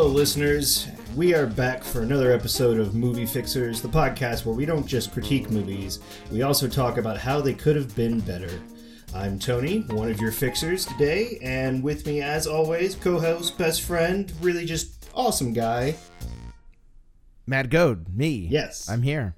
Hello, listeners. We are back for another episode of Movie Fixers, the podcast where we don't just critique movies, we also talk about how they could have been better. I'm Tony, one of your fixers today, and with me, as always, co-host, best friend, really just awesome guy. Matt Goad, me. Yes. I'm here.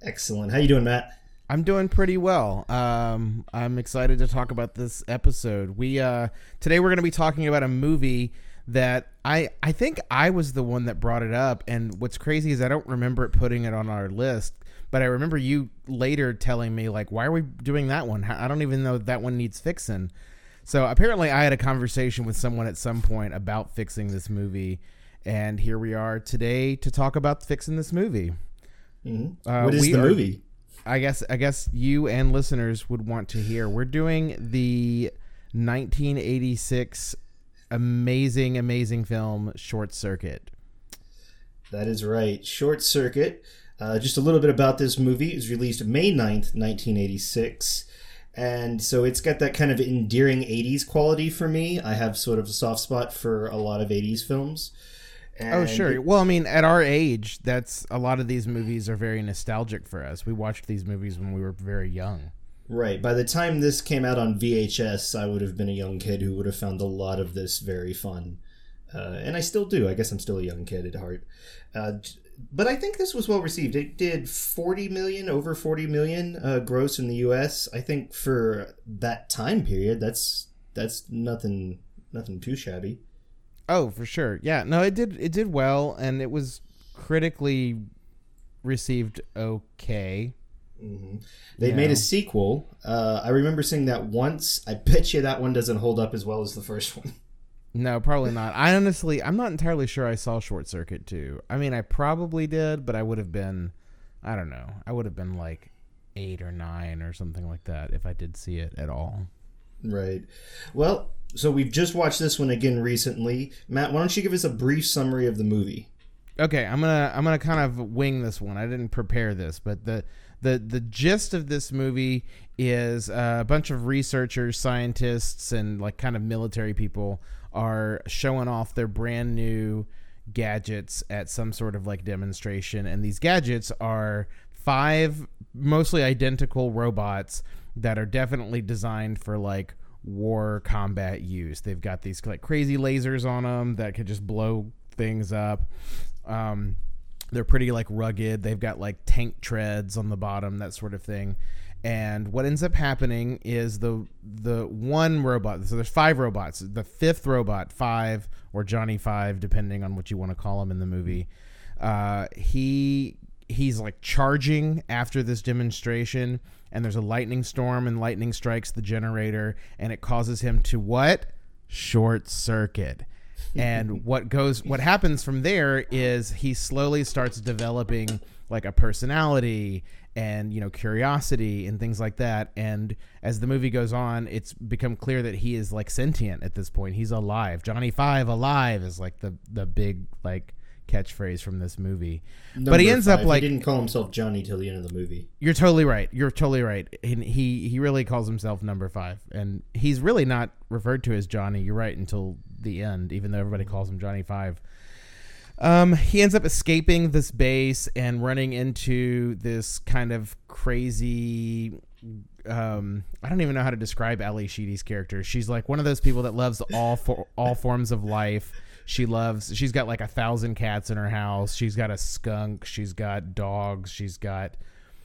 Excellent. How you doing, Matt? I'm doing pretty well. Um, I'm excited to talk about this episode. We uh, today we're going to be talking about a movie that I I think I was the one that brought it up. And what's crazy is I don't remember it putting it on our list, but I remember you later telling me like, "Why are we doing that one? I don't even know that one needs fixing." So apparently, I had a conversation with someone at some point about fixing this movie, and here we are today to talk about fixing this movie. Mm-hmm. Uh, what is the are, movie? I guess I guess you and listeners would want to hear. We're doing the 1986 amazing, amazing film Short Circuit. That is right. Short Circuit. Uh, just a little bit about this movie. It was released May 9th, 1986. And so it's got that kind of endearing 80s quality for me. I have sort of a soft spot for a lot of 80s films. And oh sure. Well, I mean, at our age, that's a lot of these movies are very nostalgic for us. We watched these movies when we were very young. Right. By the time this came out on VHS, I would have been a young kid who would have found a lot of this very fun. Uh, and I still do. I guess I'm still a young kid at heart. Uh, but I think this was well received. It did 40 million, over 40 million uh, gross in the U.S. I think for that time period, that's that's nothing nothing too shabby. Oh, for sure. Yeah. No, it did it did well, and it was critically received okay. Mm-hmm. They yeah. made a sequel. Uh, I remember seeing that once. I bet you that one doesn't hold up as well as the first one. No, probably not. I honestly, I'm not entirely sure I saw Short Circuit too. I mean, I probably did, but I would have been, I don't know, I would have been like eight or nine or something like that if I did see it at all. Right. Well, so we've just watched this one again recently. Matt, why don't you give us a brief summary of the movie? Okay, I'm gonna I'm gonna kind of wing this one. I didn't prepare this, but the the the gist of this movie is a bunch of researchers, scientists, and like kind of military people are showing off their brand new gadgets at some sort of like demonstration, and these gadgets are five mostly identical robots that are definitely designed for like war combat use. They've got these like crazy lasers on them that could just blow things up. Um, they're pretty like rugged. They've got like tank treads on the bottom, that sort of thing. And what ends up happening is the the one robot. So there's five robots. The fifth robot, five or Johnny Five, depending on what you want to call him in the movie. Uh, he he's like charging after this demonstration and there's a lightning storm and lightning strikes the generator and it causes him to what short circuit and what goes what happens from there is he slowly starts developing like a personality and you know curiosity and things like that and as the movie goes on it's become clear that he is like sentient at this point he's alive johnny five alive is like the the big like catchphrase from this movie. Number but he ends five. up like he didn't call himself Johnny till the end of the movie. You're totally right. You're totally right. And he he really calls himself number five, and he's really not referred to as Johnny. You're right until the end, even though everybody calls him Johnny Five. Um, he ends up escaping this base and running into this kind of crazy um, I don't even know how to describe Ally Sheedy's character. She's like one of those people that loves all for, all forms of life. She loves. She's got like a thousand cats in her house. She's got a skunk. She's got dogs. She's got.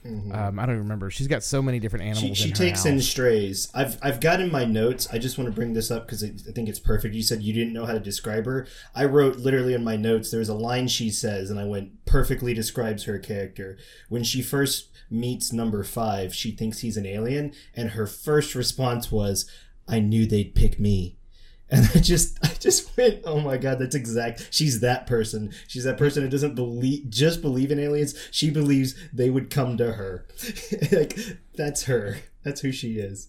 Mm-hmm. Um, I don't even remember. She's got so many different animals. She, she in takes house. in strays. I've I've got in my notes. I just want to bring this up because I think it's perfect. You said you didn't know how to describe her. I wrote literally in my notes. There's a line she says, and I went perfectly describes her character when she first meets number five. She thinks he's an alien, and her first response was, "I knew they'd pick me." And I just I just went, oh my god, that's exact. She's that person. She's that person who doesn't believe just believe in aliens. She believes they would come to her. like that's her. That's who she is.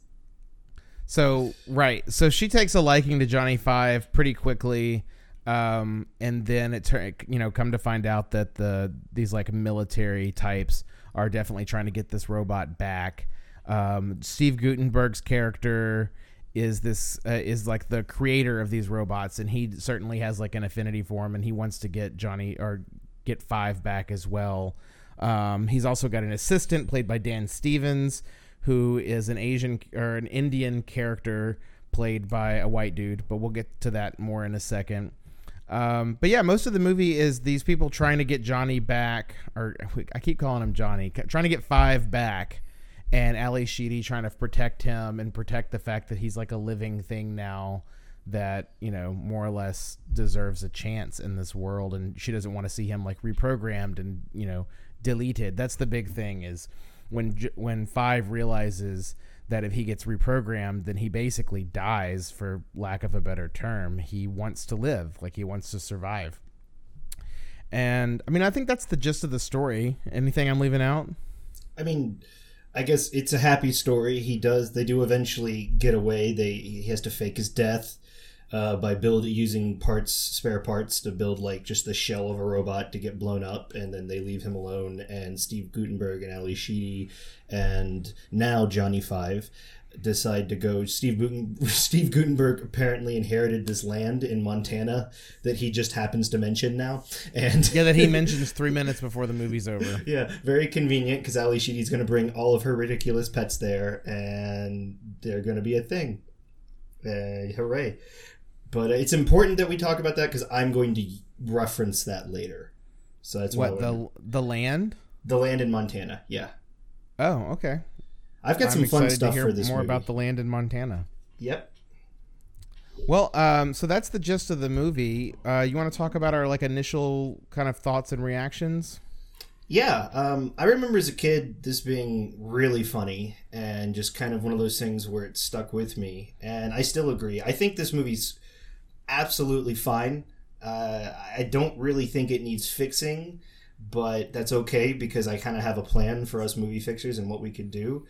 So right, so she takes a liking to Johnny Five pretty quickly, um, and then it turn you know come to find out that the these like military types are definitely trying to get this robot back. Um, Steve Guttenberg's character is this uh, is like the creator of these robots, and he certainly has like an affinity for him, and he wants to get Johnny or get Five back as well. Um, he's also got an assistant played by Dan Stevens, who is an Asian or an Indian character played by a white dude, but we'll get to that more in a second. Um, but yeah, most of the movie is these people trying to get Johnny back, or I keep calling him Johnny, trying to get Five back, and Ally Sheedy trying to protect him and protect the fact that he's like a living thing now that you know more or less deserves a chance in this world, and she doesn't want to see him like reprogrammed and you know deleted. That's the big thing is when when Five realizes that if he gets reprogrammed, then he basically dies, for lack of a better term. He wants to live, like he wants to survive. And I mean, I think that's the gist of the story. Anything I'm leaving out? I mean, I guess it's a happy story. He does. They do eventually get away. They he has to fake his death uh, by build using parts, spare parts to build like just the shell of a robot to get blown up, and then they leave him alone. And Steve Guttenberg and Ally Sheedy and now Johnny Five decide to go. Steve Guten, Steve Guttenberg apparently inherited this land in Montana that he just happens to mention now, and yeah, that he mentions three minutes before the movie's over. Yeah, very convenient because Ally Sheedy's going to bring all of her ridiculous pets there, and they're going to be a thing. Uh, hooray! But it's important that we talk about that because I'm going to reference that later. So that's what the the land. The land in Montana. Yeah. Oh, okay. I've got I'm some fun stuff for this. More movie. about the land in Montana. Yep. Well, um, so that's the gist of the movie. Uh, you want to talk about our like initial kind of thoughts and reactions? Yeah, um, I remember as a kid this being really funny and just kind of one of those things where it stuck with me. And I still agree. I think this movie's absolutely fine. Uh, I don't really think it needs fixing, but that's okay because I kind of have a plan for us movie fixers and what we could do.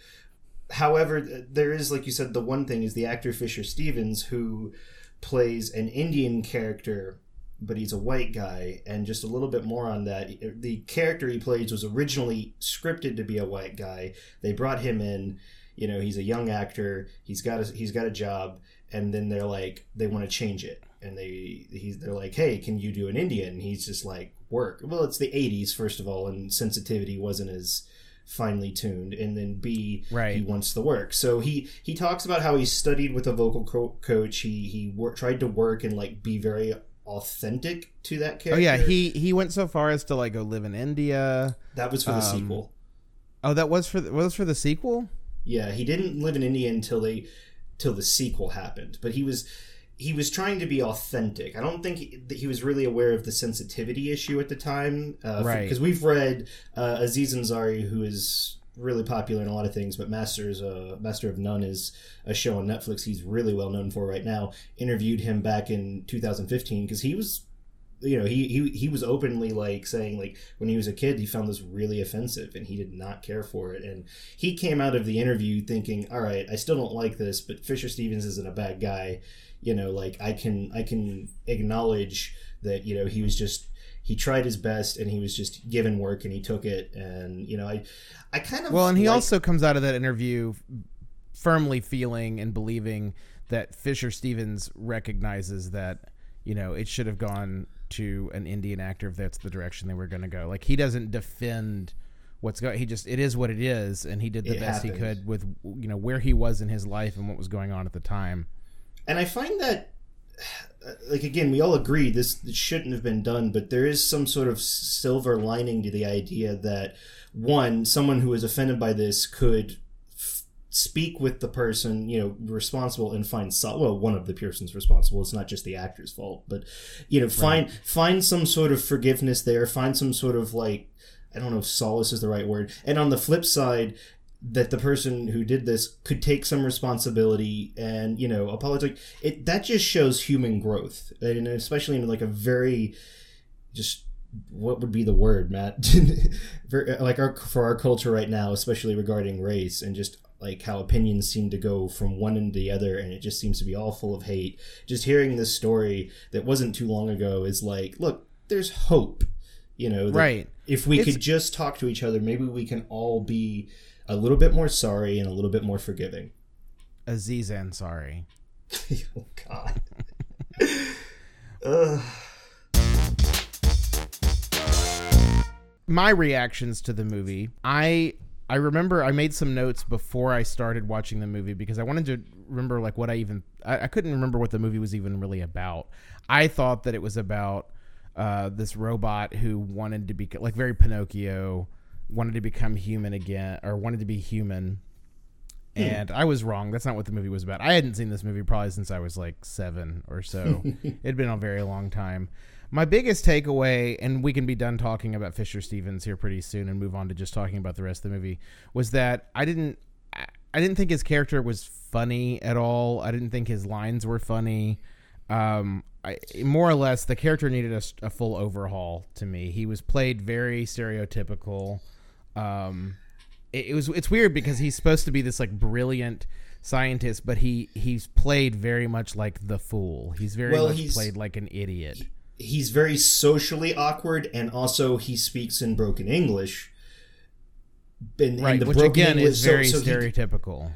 However, there is, like you said, the one thing is the actor Fisher Stevens who plays an Indian character, but he's a white guy. And just a little bit more on that, the character he plays was originally scripted to be a white guy. They brought him in. You know, he's a young actor. He's got a, he's got a job, and then they're like, they want to change it and they he's they're like, "Hey, can you do an Indian?" And he's just like, "Work." Well, it's the '80s first of all, and sensitivity wasn't as finely tuned, and then B, right. he wants the work. So he he talks about how he studied with a vocal co- coach. He he wor- tried to work and like be very authentic to that character. Oh yeah, he he went so far as to like go live in India. That was for the um, sequel. Oh, that was for the, was for the sequel. Yeah, he didn't live in India until they till the sequel happened, but he was he was trying to be authentic. I don't think he, he was really aware of the sensitivity issue at the time, uh, right? Because we've read uh, Aziz Ansari, who is really popular in a lot of things, but Masters uh, Master of None is a show on Netflix he's really well known for right now. Interviewed him back in 2015 because he was you know he, he he was openly like saying like when he was a kid he found this really offensive and he did not care for it and he came out of the interview thinking all right i still don't like this but fisher stevens isn't a bad guy you know like i can i can acknowledge that you know he was just he tried his best and he was just given work and he took it. And you know i i kind of well and he like, also comes out of that interview firmly feeling and believing that fisher stevens recognizes that you know it should have gone to an indian actor if that's the direction they were going to go. Like he doesn't defend what's going he just it is what it is and he did the it best happened. he could with you know where he was in his life and what was going on at the time and I find that like again we all agree this, this shouldn't have been done but there is some sort of silver lining to the idea that one someone who is offended by this could f- speak with the person you know responsible and find so- well one of the persons responsible it's not just the actor's fault but you know find right. find some sort of forgiveness there find some sort of like I don't know if solace is the right word. And on the flip side, that the person who did this could take some responsibility and you know apologize. It that just shows human growth. And especially in like a very just what would be the word matt? Uh, like our for our culture right now especially regarding race and just like how opinions seem to go from one end to the other and it just seems to be all full of hate. Just hearing this story that wasn't too long ago is like look there's hope you know right. if we it's, could just talk to each other maybe we can all be a little bit more sorry and a little bit more forgiving. Aziz Ansari. oh God. My reactions to the movie i i remember i made some notes before i started watching the movie because i wanted to remember like what i even i, I couldn't remember what the movie was even really about i thought that it was about uh, this robot who wanted to be like very pinocchio wanted to become human again or wanted to be human and I was wrong. That's not what the movie was about. I hadn't seen this movie probably since I was like seven or so. It'd been a very long time. My biggest takeaway, and we can be done talking about Fisher Stevens here pretty soon and move on to just talking about the rest of the movie, was that I didn't I didn't think his character was funny at all. I didn't think his lines were funny. Um, I, more or less, the character needed a, a, full overhaul to me. He was played very stereotypical. Um, it, it, was it's weird because he's supposed to be this like brilliant scientist, but he he's played very much like the fool. He's very well, much he's, played like an idiot. He's very socially awkward, and also he speaks in broken English. And, right, and which again English, is very so, so stereotypical. He,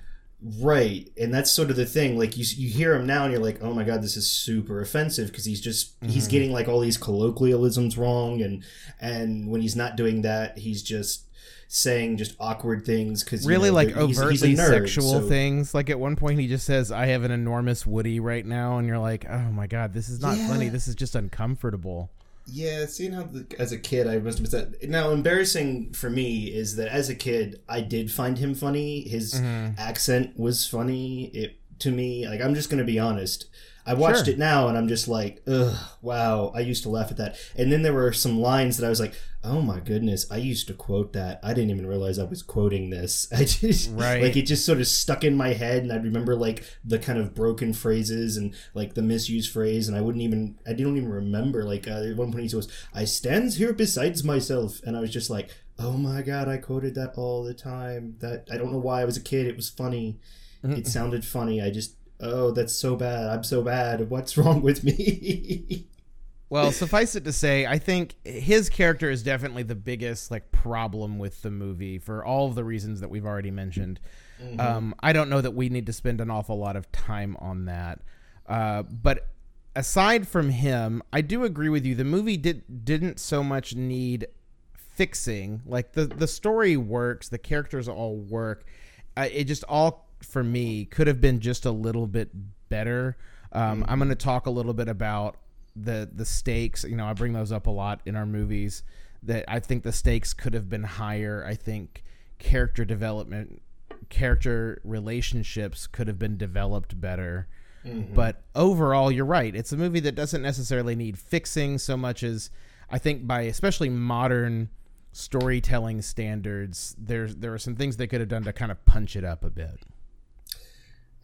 Right, and that's sort of the thing. Like you, you hear him now, and you're like, "Oh my god, this is super offensive," because he's just mm-hmm. he's getting like all these colloquialisms wrong, and and when he's not doing that, he's just saying just awkward things because really know, like overtly he's, he's nerd, sexual so. things. Like at one point, he just says, "I have an enormous Woody right now," and you're like, "Oh my god, this is not yeah. funny. This is just uncomfortable." Yeah, seeing how the, as a kid I must have said. Now, embarrassing for me is that as a kid I did find him funny. His mm-hmm. accent was funny. It to me, like I'm just gonna be honest. I watched sure. it now and I'm just like, ugh, wow, I used to laugh at that. And then there were some lines that I was like, oh my goodness, I used to quote that. I didn't even realize I was quoting this. I just, right. like, it just sort of stuck in my head and I remember like the kind of broken phrases and like the misused phrase. And I wouldn't even, I didn't even remember. Like, uh, at one point he says, I stands here besides myself. And I was just like, oh my God, I quoted that all the time. That, I don't know why I was a kid. It was funny. Mm-hmm. It sounded funny. I just oh, that's so bad. I'm so bad. What's wrong with me? well, suffice it to say, I think his character is definitely the biggest like problem with the movie for all of the reasons that we've already mentioned. Mm-hmm. Um, I don't know that we need to spend an awful lot of time on that. Uh, but aside from him, I do agree with you. The movie did didn't so much need fixing. Like the the story works, the characters all work. Uh, it just all for me could have been just a little bit better. Um, mm-hmm. I'm going to talk a little bit about the the stakes. You know, I bring those up a lot in our movies. That I think the stakes could have been higher. I think character development, character relationships could have been developed better. Mm-hmm. But overall, you're right. It's a movie that doesn't necessarily need fixing so much as I think by especially modern storytelling standards, there's there are some things they could have done to kind of punch it up a bit.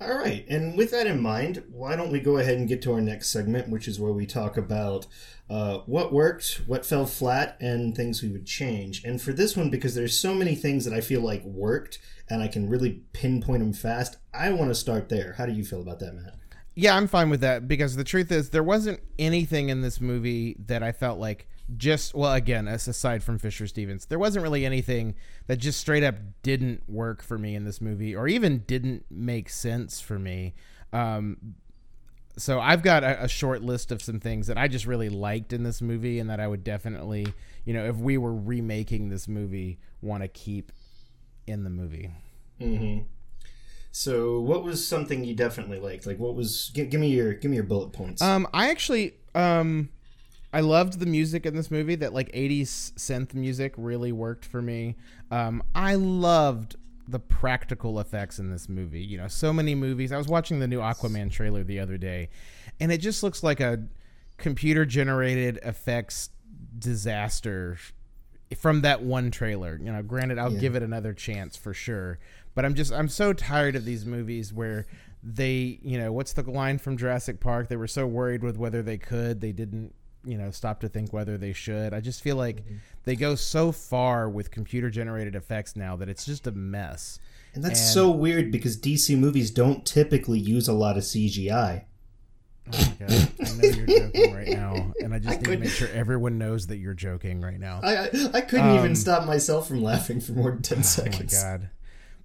All right, and with that in mind, why don't we go ahead and get to our next segment, which is where we talk about uh, what worked, what fell flat, and things we would change. And for this one, because there's so many things that I feel like worked, and I can really pinpoint them fast, I want to start there. How do you feel about that, Matt? Yeah, I'm fine with that because the truth is, there wasn't anything in this movie that I felt like just well again as aside from fisher stevens there wasn't really anything that just straight up didn't work for me in this movie or even didn't make sense for me. Um, so i've got a, a, short list of some things that i just really liked in this movie and that i would definitely you know if we were remaking this movie want to keep in the movie. Mm-hmm. so what was something you definitely liked? Like what was give, give me your give me your bullet points. Um i actually um I loved the music in this movie. That like '80s synth music really worked for me. Um, I loved the practical effects in this movie. You know, so many movies. I was watching the new Aquaman trailer the other day, and it just looks like a computer generated effects disaster from that one trailer. You know, granted, I'll yeah. give it another chance for sure, but I'm just I'm so tired of these movies where they, you know, what's the line from Jurassic Park? They were so worried with whether they could, they didn't you know stop to think whether they should. I just feel like mm-hmm. they go so far with computer generated effects now that it's just a mess. And that's and, so weird because DC movies don't typically use a lot of CGI. Oh my god! I know you're joking right now, and I just I need to make sure everyone knows that you're joking right now. I I, I couldn't um, even stop myself from laughing for more than ten seconds. Oh my god!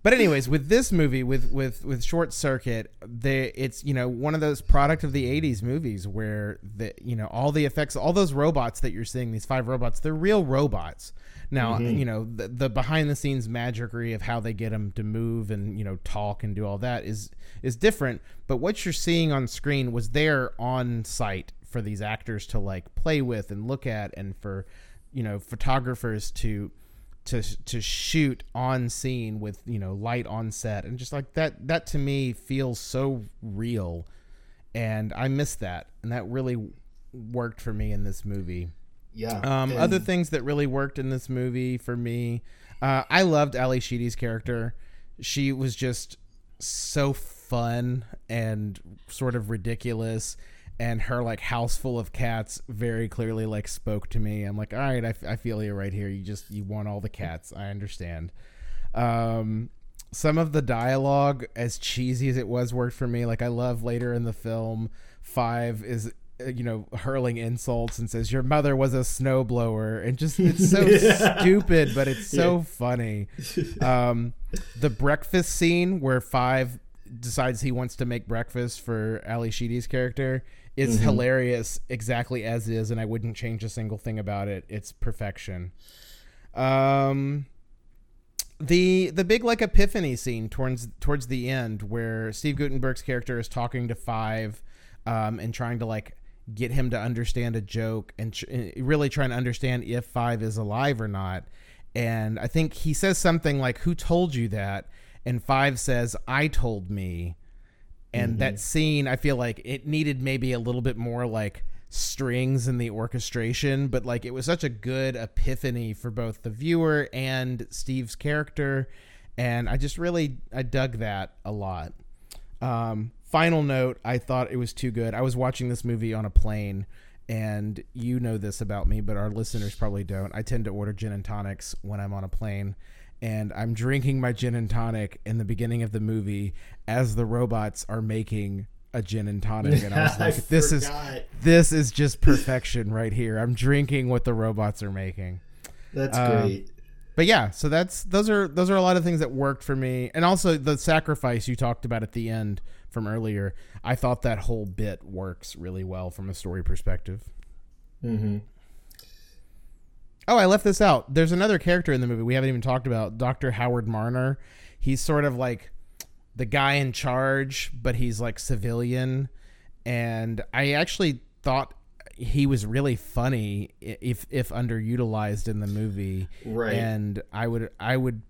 But anyways, with this movie, with with with Short Circuit, they it's you know one of those product of the '80s movies where the you know all the effects, all those robots that you're seeing, these five robots, they're real robots. Now Mm-hmm. you know the, the behind the scenes magicry of how they get them to move and you know talk and do all that is is different. But what you're seeing on screen was there on site for these actors to like play with and look at, and for you know photographers to to to shoot on scene with you know light on set. And just like that that to me feels so real. And i miss that. And that really worked for me in this movie. Yeah. um, and- other things that really worked in this movie for me, uh, I loved Ally Sheedy's character. She was just so fun and sort of ridiculous, and her like house full of cats very clearly like spoke to me. I'm like, all right, I, f- I feel you right here. You just you want all the cats. I understand. Um, some of the dialogue, as cheesy as it was, worked for me. Like I love later in the film, Five is uh, you know hurling insults and says your mother was a snowblower and just it's so stupid but it's so funny um the breakfast scene where five decides he wants to make breakfast for ally sheedy's character is hilarious exactly as is and i wouldn't change a single thing about it it's perfection um the the big like epiphany scene towards towards the end where Steve Guttenberg's character is talking to Five um, and trying to like get him to understand a joke and tr- uh, really trying to understand if Five is alive or not. And I think he says something like, "Who told you that?" And Five says, "I told me." And that scene, I feel like it needed maybe a little bit more like strings in the orchestration, but like it was such a good epiphany for both the viewer and Steve's character, and I just really I dug that a lot. Um, final note, I thought it was too good. I was watching this movie on a plane, and you know this about me, but our listeners probably don't. I tend to order gin and tonics when I'm on a plane. And I'm drinking my gin and tonic in the beginning of the movie as the robots are making a gin and tonic, and I was I like, "This is this is just perfection right here. I'm drinking what the robots are making." That's um, great. But yeah, so that's those are those are a lot of things that worked for me, and also the sacrifice you talked about at the end from earlier. I thought that whole bit works really well from a story perspective. hmm Oh, I left this out. There's another character in the movie we haven't even talked about, Dr. Howard Marner. He's sort of like the guy in charge, but he's like civilian. And I actually thought he was really funny if if underutilized in the movie. Right. And I would I would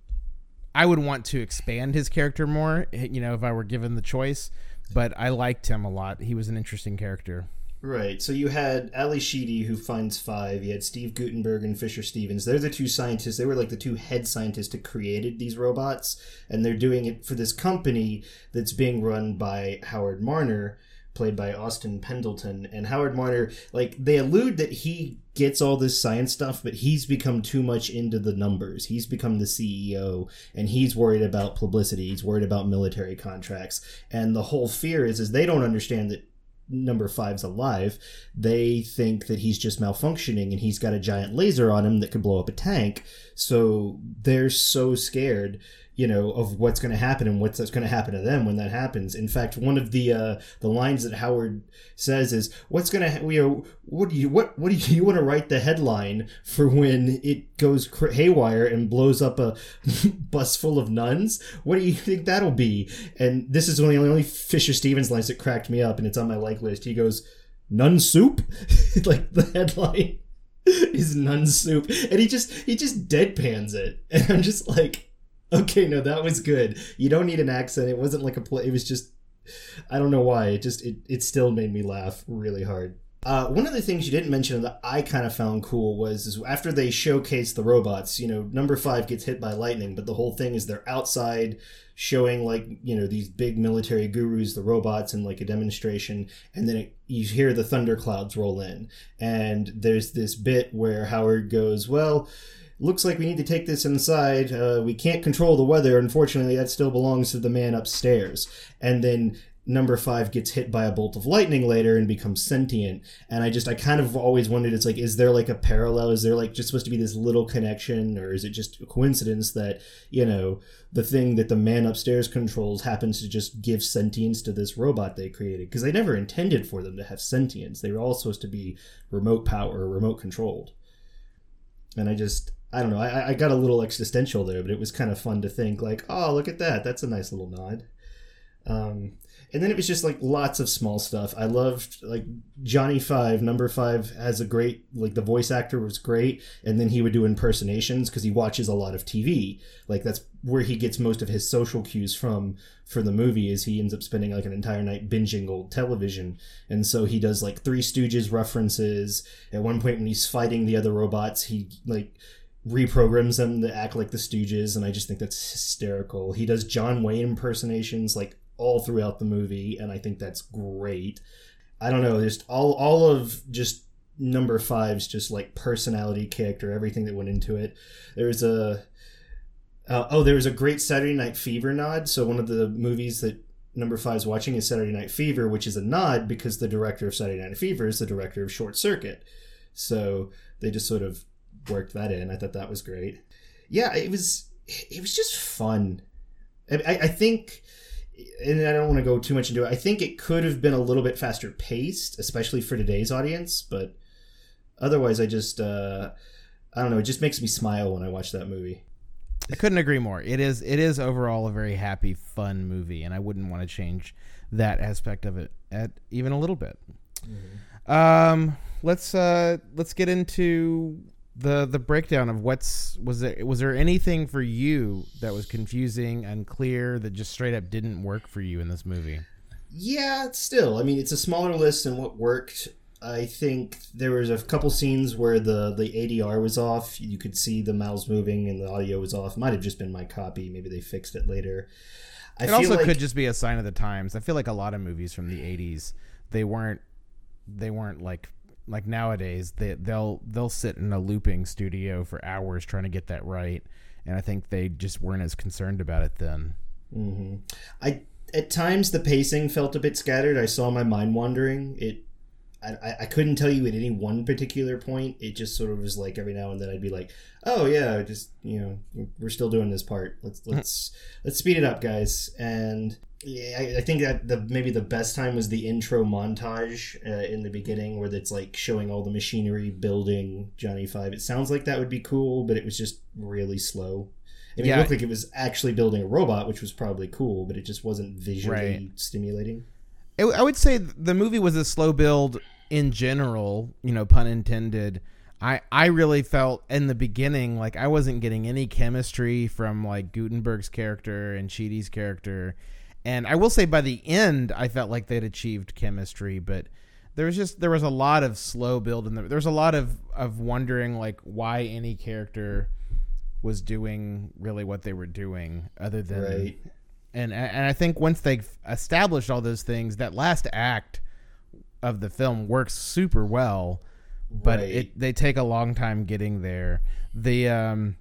I would want to expand his character more, you know, if I were given the choice. But I liked him a lot. He was an interesting character. Right. So you had Ally Sheedy who finds five. You had Steve Guttenberg and Fisher Stevens. They're the two scientists. They were like the two head scientists that created these robots, and they're doing it for this company that's being run by Howard Marner, played by Austin Pendleton. And Howard Marner, like they allude that he gets all this science stuff, but he's become too much into the numbers. He's become the CEO, and he's worried about publicity. He's worried about military contracts, and the whole fear is is they don't understand that number five's alive, they think that he's just malfunctioning and he's got a giant laser on him that could blow up a tank. So they're so scared, you know, of what's going to happen and what's going to happen to them when that happens. In fact, one of the uh, the lines that Howard says is, "What's going to, ha- you know, what do you what what do you, you want to write the headline for when it goes haywire and blows up a bus full of nuns? What do you think that'll be?" And this is one of the only Fisher Stevens lines that cracked me up, and it's on my like list. He goes, "Nun soup," like the headline is nun soup, and he just he just deadpans it, and I'm just like, okay, no, that was good. You don't need an accent. It wasn't like a play. It was just, I don't know why. It just it it still made me laugh really hard. Uh, one of the things you didn't mention that I kind of found cool was after they showcase the robots, you know, number five gets hit by lightning, but the whole thing is they're outside showing like you know these big military gurus, the robots, and like a demonstration, and then it, you hear the thunderclouds roll in, and there's this bit where Howard goes, "Well." Looks like we need to take this inside. Uh, we can't control the weather. Unfortunately, that still belongs to the man upstairs. And then number five gets hit by a bolt of lightning later and becomes sentient and i just i kind of always wondered it's like is there like a parallel is there like just supposed to be this little connection or is it just a coincidence that you know the thing that the man upstairs controls happens to just give sentience to this robot they created because they never intended for them to have sentience they were all supposed to be remote power remote controlled and i just i don't know I, I got a little existential there but it was kind of fun to think like oh look at that that's a nice little nod um, and then it was just like lots of small stuff. I loved like Johnny Five, number five has a great like the voice actor was great, and then he would do impersonations because he watches a lot of TV. Like that's where he gets most of his social cues from for the movie. Is he ends up spending like an entire night binging old television, and so he does like Three Stooges references. At one point when he's fighting the other robots, he like reprograms them to act like the Stooges, and I just think that's hysterical. He does John Wayne impersonations like all throughout the movie, and I think that's great. I don't know, just all all of just number five's just like personality, character, everything that went into it. There's a uh, oh, there was a great Saturday Night Fever nod. So one of the movies that number five is watching is Saturday Night Fever, which is a nod because the director of Saturday Night Fever is the director of Short Circuit. So they just sort of worked that in. I thought that was great. Yeah, it was it was just fun. I, I think and I don't want to go too much into it. I think it could have been a little bit faster paced, especially for today's audience. But otherwise, I just uh, I don't know. It just makes me smile when I watch that movie. I couldn't agree more. It is it is overall a very happy, fun movie, and I wouldn't want to change that aspect of it at even a little bit. Mm-hmm. Um, let's uh, let's get into the the breakdown of what's was there was there anything for you that was confusing, unclear, that just straight up didn't work for you in this movie? Yeah, still. I mean, it's a smaller list than what worked. I think there was a couple scenes where the the ADR was off. You could see the mouths moving and the audio was off. Might have just been my copy. Maybe they fixed it later. I it also like... could just be a sign of the times. I feel like a lot of movies from the '80s they weren't they weren't like like nowadays they they'll they'll sit in a looping studio for hours trying to get that right and i think they just weren't as concerned about it then. Mm-hmm. i at times the pacing felt a bit scattered. I saw my mind wandering. It I, I couldn't tell you at any one particular point. It just sort of was like every now and then I'd be like, "Oh yeah, just you know, we're still doing this part. Let's let's let's speed it up, guys." And yeah, I, I, think that the maybe the best time was the intro montage uh, in the beginning, where it's like showing all the machinery building Johnny Five. It sounds like that would be cool, but it was just really slow. I mean, yeah. it looked like it was actually building a robot, which was probably cool, but it just wasn't visually right. stimulating. I would say the movie was a slow build in general. You know, pun intended. I, I really felt in the beginning like I wasn't getting any chemistry from like Guttenberg's character and Sheedy's character and I will say by the end, I felt like they'd achieved chemistry, but there was just there was a lot of slow build and there was a lot of of wondering like why any character was doing really what they were doing other than right. and and I think once they established all those things, that last act of the film works super well, but right. it they take a long time getting there. The um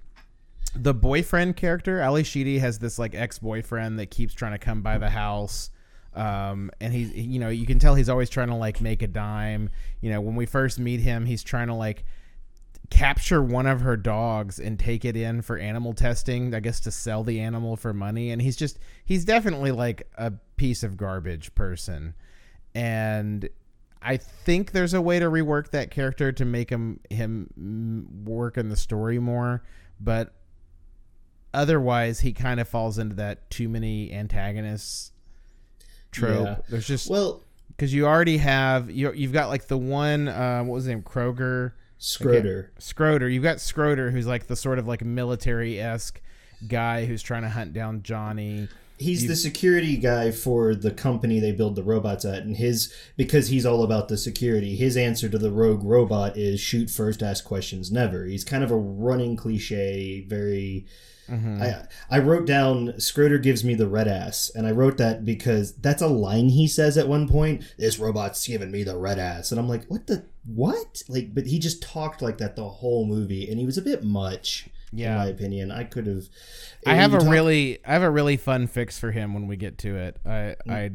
the boyfriend character, Ally Sheedy, has this like ex boyfriend that keeps trying to come by the house. Um, and he's, you know, you can tell he's always trying to like make a dime. You know, when we first meet him, he's trying to like capture one of her dogs and take it in for animal testing, I guess to sell the animal for money. And he's just, he's definitely like a piece of garbage person. And I think there's a way to rework that character to make him him work in the story more, but otherwise he kind of falls into that too many antagonists trope. Yeah. There's just well because you already have you you've got like the one uh, what was his name Kroger Skroeder Skroeder. You've got Skroeder who's like the sort of like military esque guy who's trying to hunt down Johnny. He's the security guy for the company they build the robots at, and his because he's all about the security. His answer to the rogue robot is shoot first, ask questions never. He's kind of a running cliche, very Mm-hmm. I I wrote down Skroeder gives me the red ass, and I wrote that because that's a line he says at one point. This robot's giving me the red ass, and I'm like, what the what? Like, but he just talked like that the whole movie, and he was a bit much. Yeah. in my opinion, I could have. I have a talk- really, I have a really fun fix for him when we get to it. I, mm. I,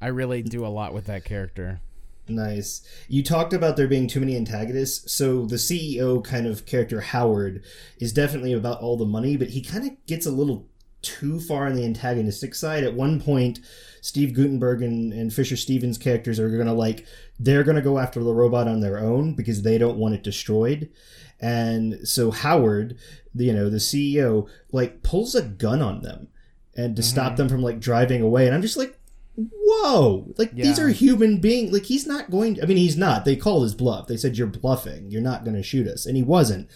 I really do a lot with that character. Nice. You talked about there being too many antagonists. So the CEO kind of character, Howard, is definitely about all the money, but he kind of gets a little too far on the antagonistic side. At one point, Steve Guttenberg and, and Fisher Stevens characters are to like, they're going to go after the robot on their own because they don't want it destroyed. And so Howard, you know, the CEO, like pulls a gun on them and to mm-hmm. stop them from like driving away. And I'm just like, whoa. Like yeah. these are human beings like he's not going to, i mean he's not. They called his bluff. They said you're bluffing. You're not going to shoot us. And he wasn't.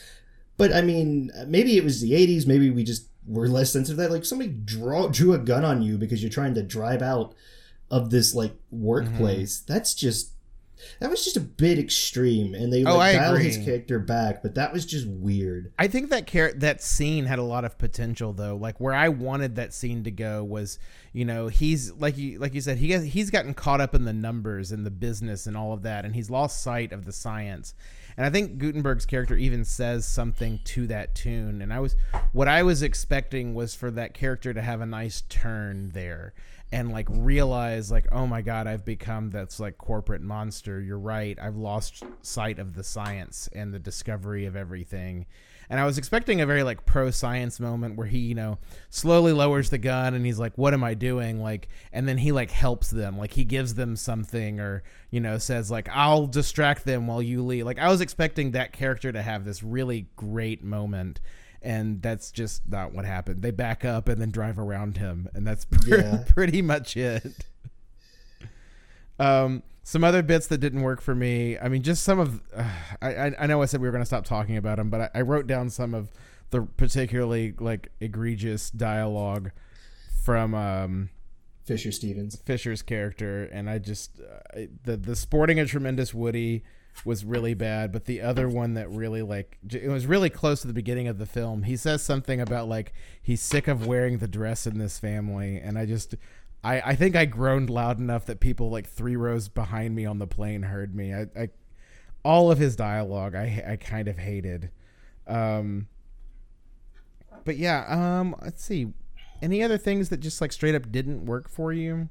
But i mean maybe it was the 80s maybe we just were less sensitive to that. Like somebody draw, drew a gun on you because you're trying to drive out of this like workplace. Mm-hmm. that's just that was just a bit extreme, and they oh, like, dial his character back, but that was just weird. I think that char- that scene had a lot of potential, though. Like where I wanted that scene to go was, you know, he's like you like you said, he has, he's gotten caught up in the numbers and the business and all of that, and he's lost sight of the science. And I think Guttenberg's character even says something to that tune. And I was what I was expecting was for that character to have a nice turn there and like realize like oh my god i've become that's like corporate monster. You're right. I've lost sight of the science and the discovery of everything. And i was expecting a very like pro science moment where he you know slowly lowers the gun and he's like what am i doing? Like and then he like helps them. Like he gives them something or you know says like i'll distract them while you leave. Like i was expecting that character to have this really great moment and that's just not what happened. They back up and then drive around him, and that's yeah. pretty much it. Um, some other bits that didn't work for me. I mean, just some of. Uh, I I know I said we were going to stop talking about them, but I, I, wrote down some of the particularly like egregious dialogue from um, Fisher Stevens, Fisher's character, and I just uh, the the sporting a tremendous Woody was really bad, but the other one that really like it was really close to the beginning of the film. He says something about like he's sick of wearing the dress in this family, and I just I I think I groaned loud enough that people like three rows behind me on the plane heard me. I, I all of his dialogue I I kind of hated. Um, but yeah, um, let's see. Any other things that just like straight up didn't work for you?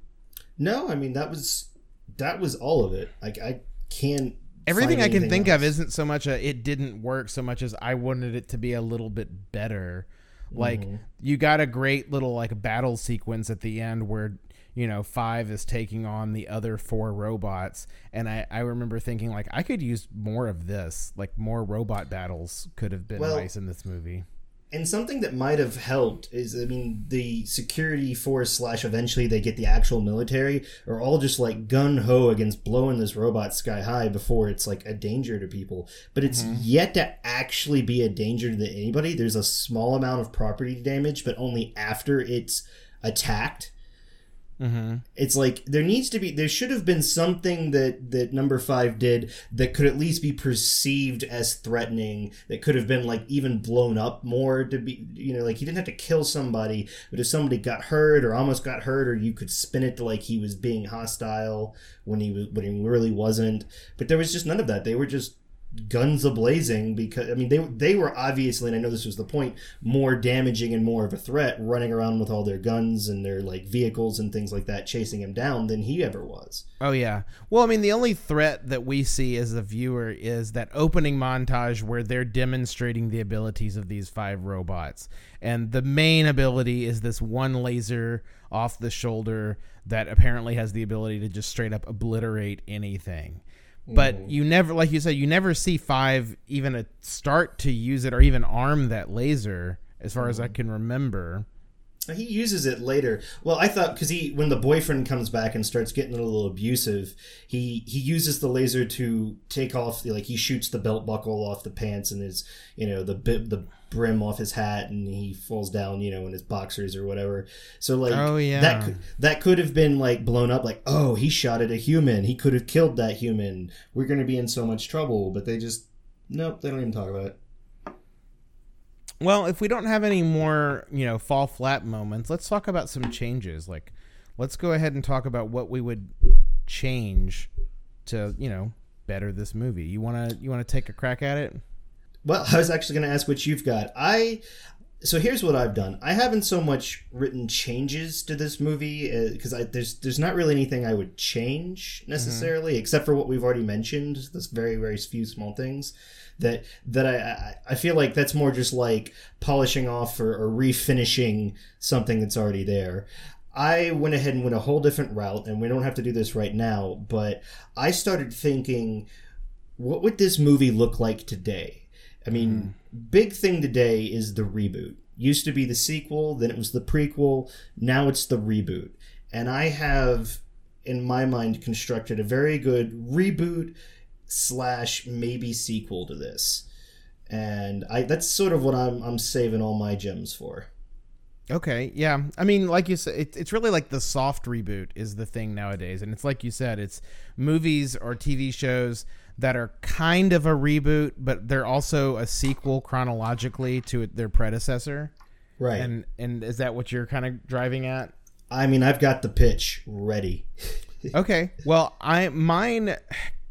No, I mean that was that was all of it. Like I can't everything I can think else. of isn't so much a it didn't work so much as I wanted it to be a little bit better. Like mm-hmm. you got a great little like battle sequence at the end where you know five is taking on the other four robots and I, I remember thinking like i could use more of this like more robot battles could have been well, nice in this movie and something that might have helped is i mean the security force slash eventually they get the actual military are all just like gun-ho against blowing this robot sky high before it's like a danger to people. But it's mm-hmm. yet to actually be a danger to anybody. There's a small amount of property damage but only after it's attacked Mm-hmm. It's like there needs to be, there should have been something that that number five did that could at least be perceived as threatening. That could have been like even blown up more to be, you know, like he didn't have to kill somebody, but if somebody got hurt or almost got hurt, or you could spin it to like he was being hostile when he was when he really wasn't. But there was just none of that. They were just guns ablazing because I mean they they were obviously and I know this was the point more damaging and more of a threat running around with all their guns and their like vehicles and things like that chasing him down than he ever was. Oh yeah. Well, I mean the only threat that we see as a viewer is that opening montage where they're demonstrating the abilities of these five robots. And the main ability is this one laser off the shoulder that apparently has the ability to just straight up obliterate anything but mm. you never like you said you never see five even a start to use it or even arm that laser as far mm. as i mm. can remember he uses it later well i thought because he when the boyfriend comes back and starts getting a little abusive he he uses the laser to take off like he shoots the belt buckle off the pants and his you know the the brim off his hat and he falls down, you know, in his boxers or whatever. So like oh, yeah. that could, that could have been like blown up like, "Oh, he shot at a human. He could have killed that human. We're going to be in so much trouble." But they just nope, they don't even talk about it. Well, if we don't have any more, you know, fall flat moments, let's talk about some changes. Like let's go ahead and talk about what we would change to, you know, better this movie. You want to you want to take a crack at it? Well, I was actually going to ask what you've got. I so here's what I've done. I haven't so much written changes to this movie because uh, there's there's not really anything I would change necessarily, mm-hmm. except for what we've already mentioned. This very very few small things that that I I feel like that's more just like polishing off or, or refinishing something that's already there. I went ahead and went a whole different route, and we don't have to do this right now, but I started thinking, what would this movie look like today? I mean, mm. Big thing today is the reboot. Used to be the sequel, then it was the prequel, now it's the reboot. And I have, in my mind, constructed a very good reboot slash maybe sequel to this. And I that's sort of what I'm I'm saving all my gems for. Okay, yeah. I mean, like you said, it, it's really like the soft reboot is the thing nowadays, and it's like you said, it's movies or TV shows that are kind of a reboot, but they're also a sequel chronologically to their predecessor. Right. And and is that what you're kind of driving at? I mean, I've got the pitch ready. okay. Well, I mine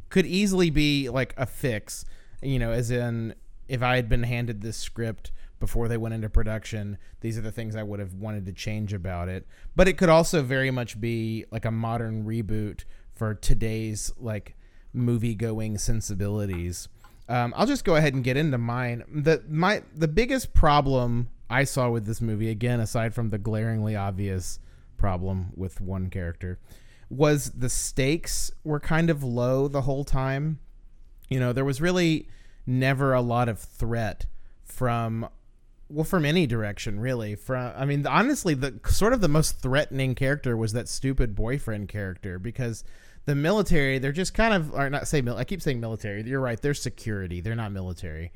could easily be like a fix, you know, as in if I had been handed this script before they went into production, these are the things I would have wanted to change about it. But it could also very much be like a modern reboot for today's like movie going sensibilities. Um, I'll just go ahead and get into mine. The my the biggest problem I saw with this movie, again, aside from the glaringly obvious problem with one character, was the stakes were kind of low the whole time. You know, there was really never a lot of threat from well from any direction really from i mean honestly the sort of the most threatening character was that stupid boyfriend character because the military they're just kind of are not say i keep saying military you're right they're security they're not military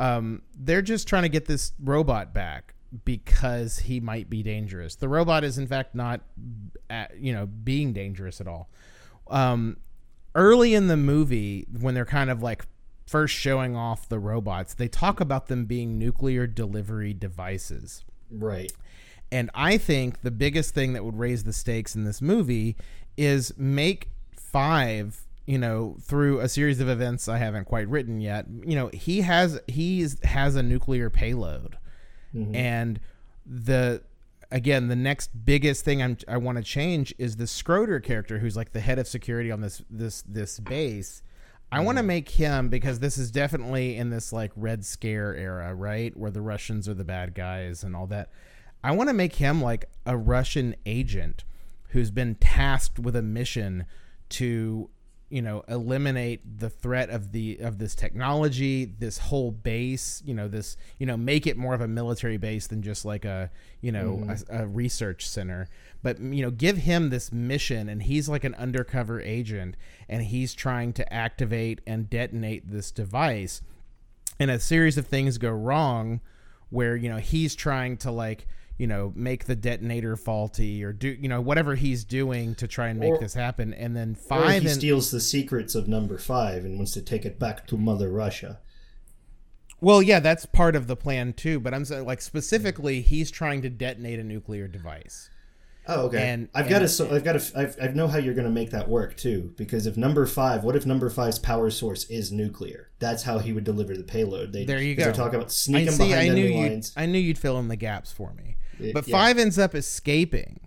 um, they're just trying to get this robot back because he might be dangerous. The robot is in fact not, at, you know, being dangerous at all. Um, early in the movie, when they're kind of like first showing off the robots, they talk about them being nuclear delivery devices. Right. And I think the biggest thing that would raise the stakes in this movie is make five you know through a series of events i haven't quite written yet you know he has he has a nuclear payload Mm-hmm. And the again, the next biggest thing I'm, i want to change is the Skroeder character, who's like the head of security on this this this base. I mm-hmm. want to make him because this is definitely in this like Red Scare era, right, where the Russians are the bad guys and all that. I want to make him like a Russian agent who's been tasked with a mission to you know eliminate the threat of the of this technology this whole base you know this you know make it more of a military base than just like a you know mm. a, a, research center but you know give him this mission and he's like an undercover agent and he's trying to activate and detonate this device and a series of things go wrong where you know he's trying to like you know, make the detonator faulty or do, you know, whatever he's doing to try and make or, this happen. And then five. he and, steals the secrets of number five and wants to take it back to Mother Russia. Well, yeah, that's part of the plan too. But I'm saying, like, specifically, he's trying to detonate a nuclear device. Oh, okay. And I've and, got to. So I've got to. I've, I know how you're going to make that work too. Because if number five, what if number five's power source is nuclear? That's how he would deliver the payload. They, there you go. They talk about sneaking see, behind I knew lines. I knew you'd fill in the gaps for me but yeah. five ends up escaping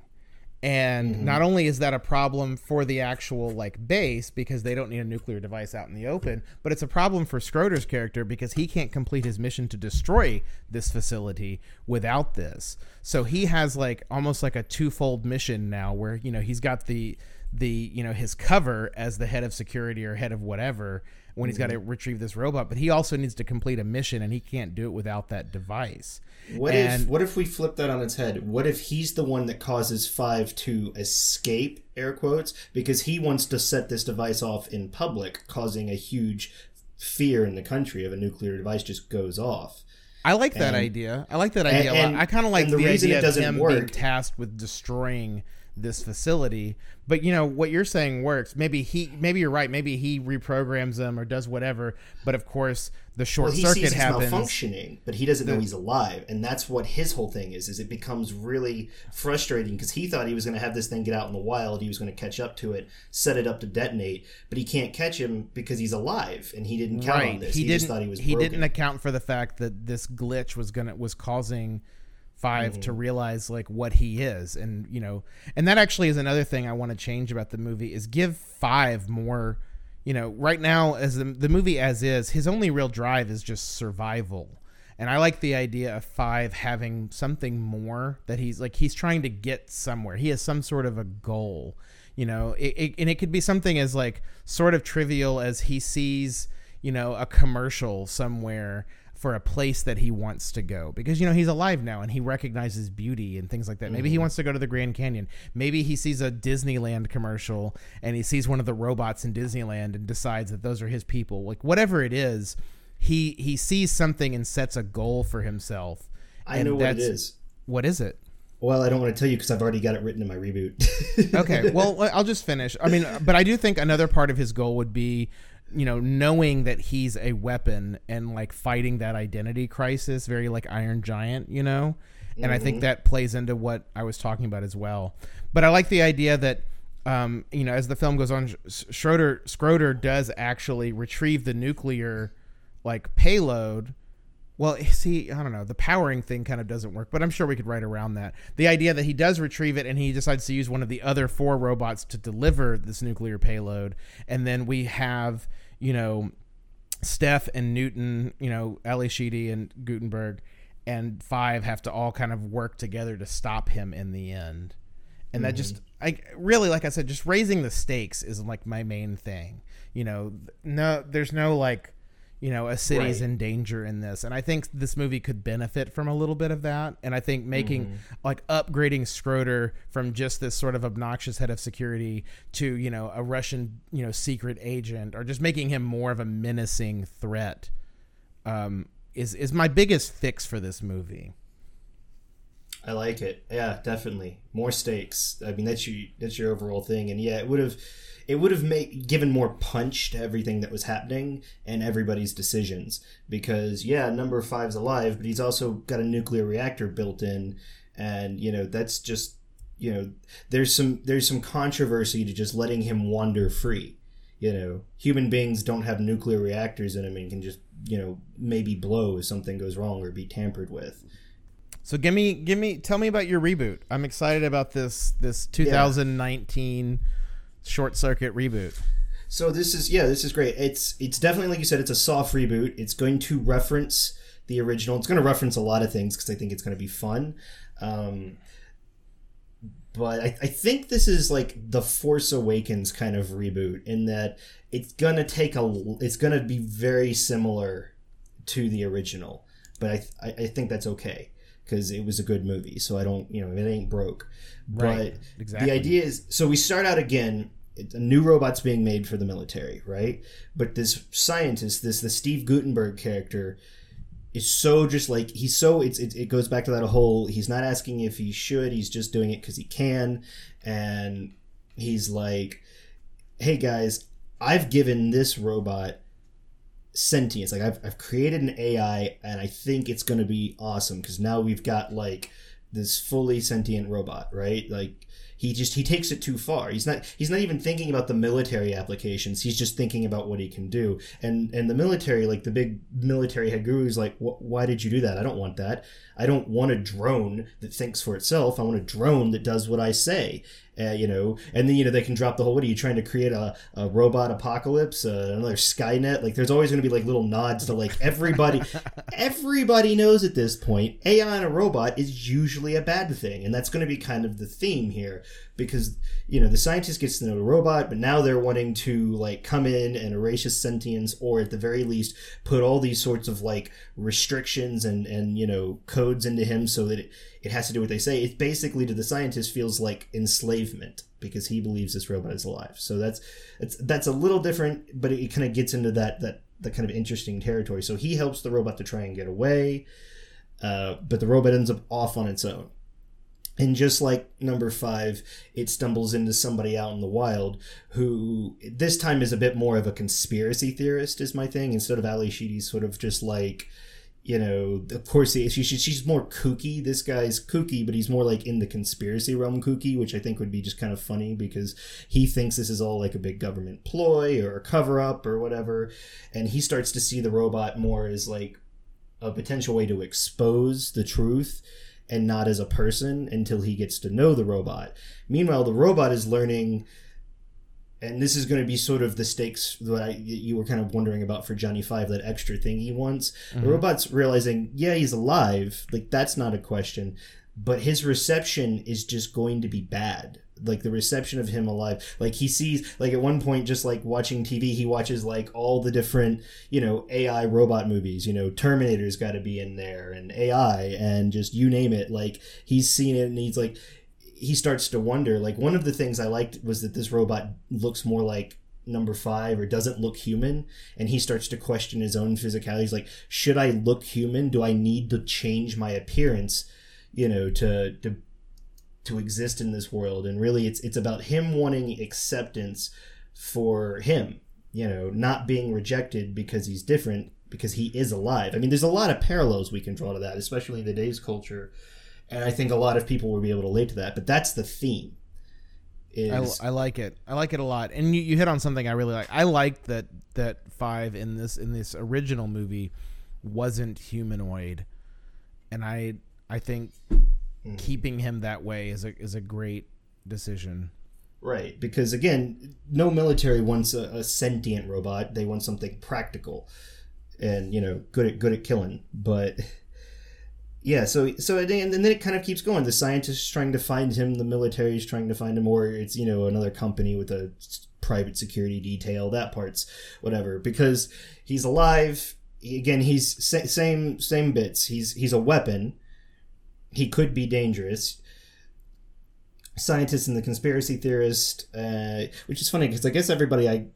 and mm-hmm. not only is that a problem for the actual like base because they don't need a nuclear device out in the open, but it's a problem for Skroeder's character because he can't complete his mission to destroy this facility without this. So he has like almost like a twofold mission now where, you know, he's got the the, you know, his cover as the head of security or head of whatever when he's got to mm-hmm. retrieve this robot, but he also needs to complete a mission and he can't do it without that device. What and, if what if we flip that on its head? What if he's the one that causes Five to escape, air quotes, because he wants to set this device off in public, causing a huge fear in the country of a nuclear device just goes off. I like that and, idea. I like that idea and, a lot. I kind of like the, the reason idea it doesn't of him work. being tasked with destroying this facility. But you know what you're saying works. Maybe he, maybe you're right. Maybe he reprograms them or does whatever. But of course, the short well, he circuit sees he's happens. malfunctioning, but he doesn't know he's alive, and that's what his whole thing is. Is it becomes really frustrating because he thought he was going to have this thing get out in the wild, he was going to catch up to it, set it up to detonate, but he can't catch him because he's alive, and he didn't count right. on this. He, He, didn't. just thought he was. he broken. didn't account for the fact that this glitch was gonna was causing 5 Mm-hmm. to realize like what he is, and you know, and that actually is another thing I want to change about the movie is give five more. You know, right now as the, the movie as is, his only real drive is just survival. And I like the idea of five having something more that he's like he's trying to get somewhere. He has some sort of a goal, you know, it, it, and it could be something as like sort of trivial as he sees, you know, a commercial somewhere for a place that he wants to go because you know he's alive now and he recognizes beauty and things like that. Maybe he mm-hmm. wants to go to the Grand Canyon. Maybe he sees a Disneyland commercial and he sees one of the robots in Disneyland and decides that those are his people. Like whatever it is, he he sees something and sets a goal for himself. I know what it is. What is it? Well, I don't want to tell you because I've already got it written in my reboot. okay well i'll just finish i mean but i do think another part of his goal would be you know knowing that he's a weapon and like fighting that identity crisis very like iron giant you know? And i think that plays into what i was talking about as well. But i like the idea that um, you know as the film goes on skroeder skroeder does actually retrieve the nuclear like payload. Well, see, I don't know. The powering thing kind of doesn't work, but I'm sure we could write around that. The idea that he does retrieve it and he decides to use one of the other four robots to deliver this nuclear payload, and then we have, you know, Steph and Newton, you know, Ally Sheedy and Guttenberg, and Five have to all kind of work together to stop him in the end. And that just, mm-hmm. I really, like I said, just raising the stakes is like my main thing. You know, no, there's no like you know a city's Right. in danger in this and i think this movie could benefit from a little bit of that and i think making like upgrading skroeder from just this sort of obnoxious head of security to you know a russian you know secret agent or just making him more of a menacing threat um, is is my biggest fix for this movie I like it. Yeah, definitely. More stakes. I mean, that's your that's your overall thing, and yeah, it would have it would have made given more punch to everything that was happening and everybody's decisions. Because yeah, number five's alive, but he's also got a nuclear reactor built in, and you know that's just you know there's some there's some controversy to just letting him wander free. You know, human beings don't have nuclear reactors in them and can just you know maybe blow if something goes wrong or be tampered with. so give me give me tell me about your reboot i'm excited about this this 2019 short circuit reboot So this is yeah, this is great. It's it's definitely like you said, it's a soft reboot. It's going to reference the original. It's going to reference a lot of things because I think it's going to be fun. Um, but I, I think this is like the Force Awakens kind of reboot in that it's gonna take a it's gonna be very similar to the original, but I I, I think that's okay because it was a good movie. So I don't you know it ain't broke. Right, But exactly. the idea is so we start out again. A new robot's being made for the military, right? But this scientist, this the Steve Guttenberg character, is so just like he's so it's it, it goes back to that whole he's not asking if he should he's just doing it because he can and he's like hey guys i've given this robot sentience like i've, I've created an ai and i think it's going to be awesome because now we've got like this fully sentient robot right? Like he just he takes it too far. He's not he's not even thinking about the military applications. He's just thinking about what he can do. And and the military like the big military head guru is like why did you do that? I don't want that. I don't want a drone that thinks for itself. I want a drone that does what i say uh, you know and then you know they can drop the whole what are you trying to create a, a robot apocalypse uh, another skynet? Like there's always going to be like little nods to like everybody everybody knows at this point ai and a robot is usually a bad thing and that's going to be kind of the theme here because you know the scientist gets to know the robot but now they're wanting to like come in and erase his sentience or at the very least put all these sorts of like restrictions and and you know codes into him so that it, it has to do what they say. It basically to the scientist feels like enslavement because he believes this robot is alive. So that's that's that's a little different but it, kind of gets into that that that kind of interesting territory. So he helps the robot to try and get away uh, but the robot ends up off on its own. And just like number five, it stumbles into somebody out in the wild who this time is a bit more of a conspiracy theorist, is my thing, instead of Ally Sheedy's sort of just like, you know, of course, she, she, she's more kooky. This guy's kooky, but he's more like in the conspiracy realm kooky, which I think would be just kind of funny because he thinks this is all like a big government ploy or a cover up or whatever. And he starts to see the robot more as like a potential way to expose the truth and not as a person until he gets to know the robot. Meanwhile, the robot is learning, and this is going to be sort of the stakes that I, you were kind of wondering about for Johnny Five, that extra thing he wants. Mm-hmm. The robot's realizing, yeah, he's alive. Like, that's not a question. But his reception is just going to be bad like the reception of him alive like he sees like at one point just like watching tv he watches like all the different you know ai robot movies you know terminator's got to be in there and ai and just you name it like he's seen it and he's like he starts to wonder like one of the things i liked was that this robot looks more like number five or doesn't look human and he starts to question his own physicality. He's like should i look human? Do i need to change my appearance you know to to to exist in this world? And really it's it's about him wanting acceptance for him you know not being rejected because he's different because he is alive. I mean there's a lot of parallels we can draw to that especially in today's culture and i think a lot of people will be able to relate to that but that's the theme is... I, I like it i like it a lot and you, you hit on something i really like i like that that five in this in this original movie wasn't humanoid and i i think mm. keeping him that way is a is a great decision. Right, because again, no military wants a, a, sentient robot. They want something practical, and you know, good at good at killing. But yeah, so so and then it kind of keeps going. The scientists trying to find him, the military is trying to find him, or it's you know another company with a private security detail. That part's whatever because he's alive. again, he's sa- same same bits. He's he's a weapon he could be dangerous. Scientists and the conspiracy theorist, uh, which is funny because I guess everybody I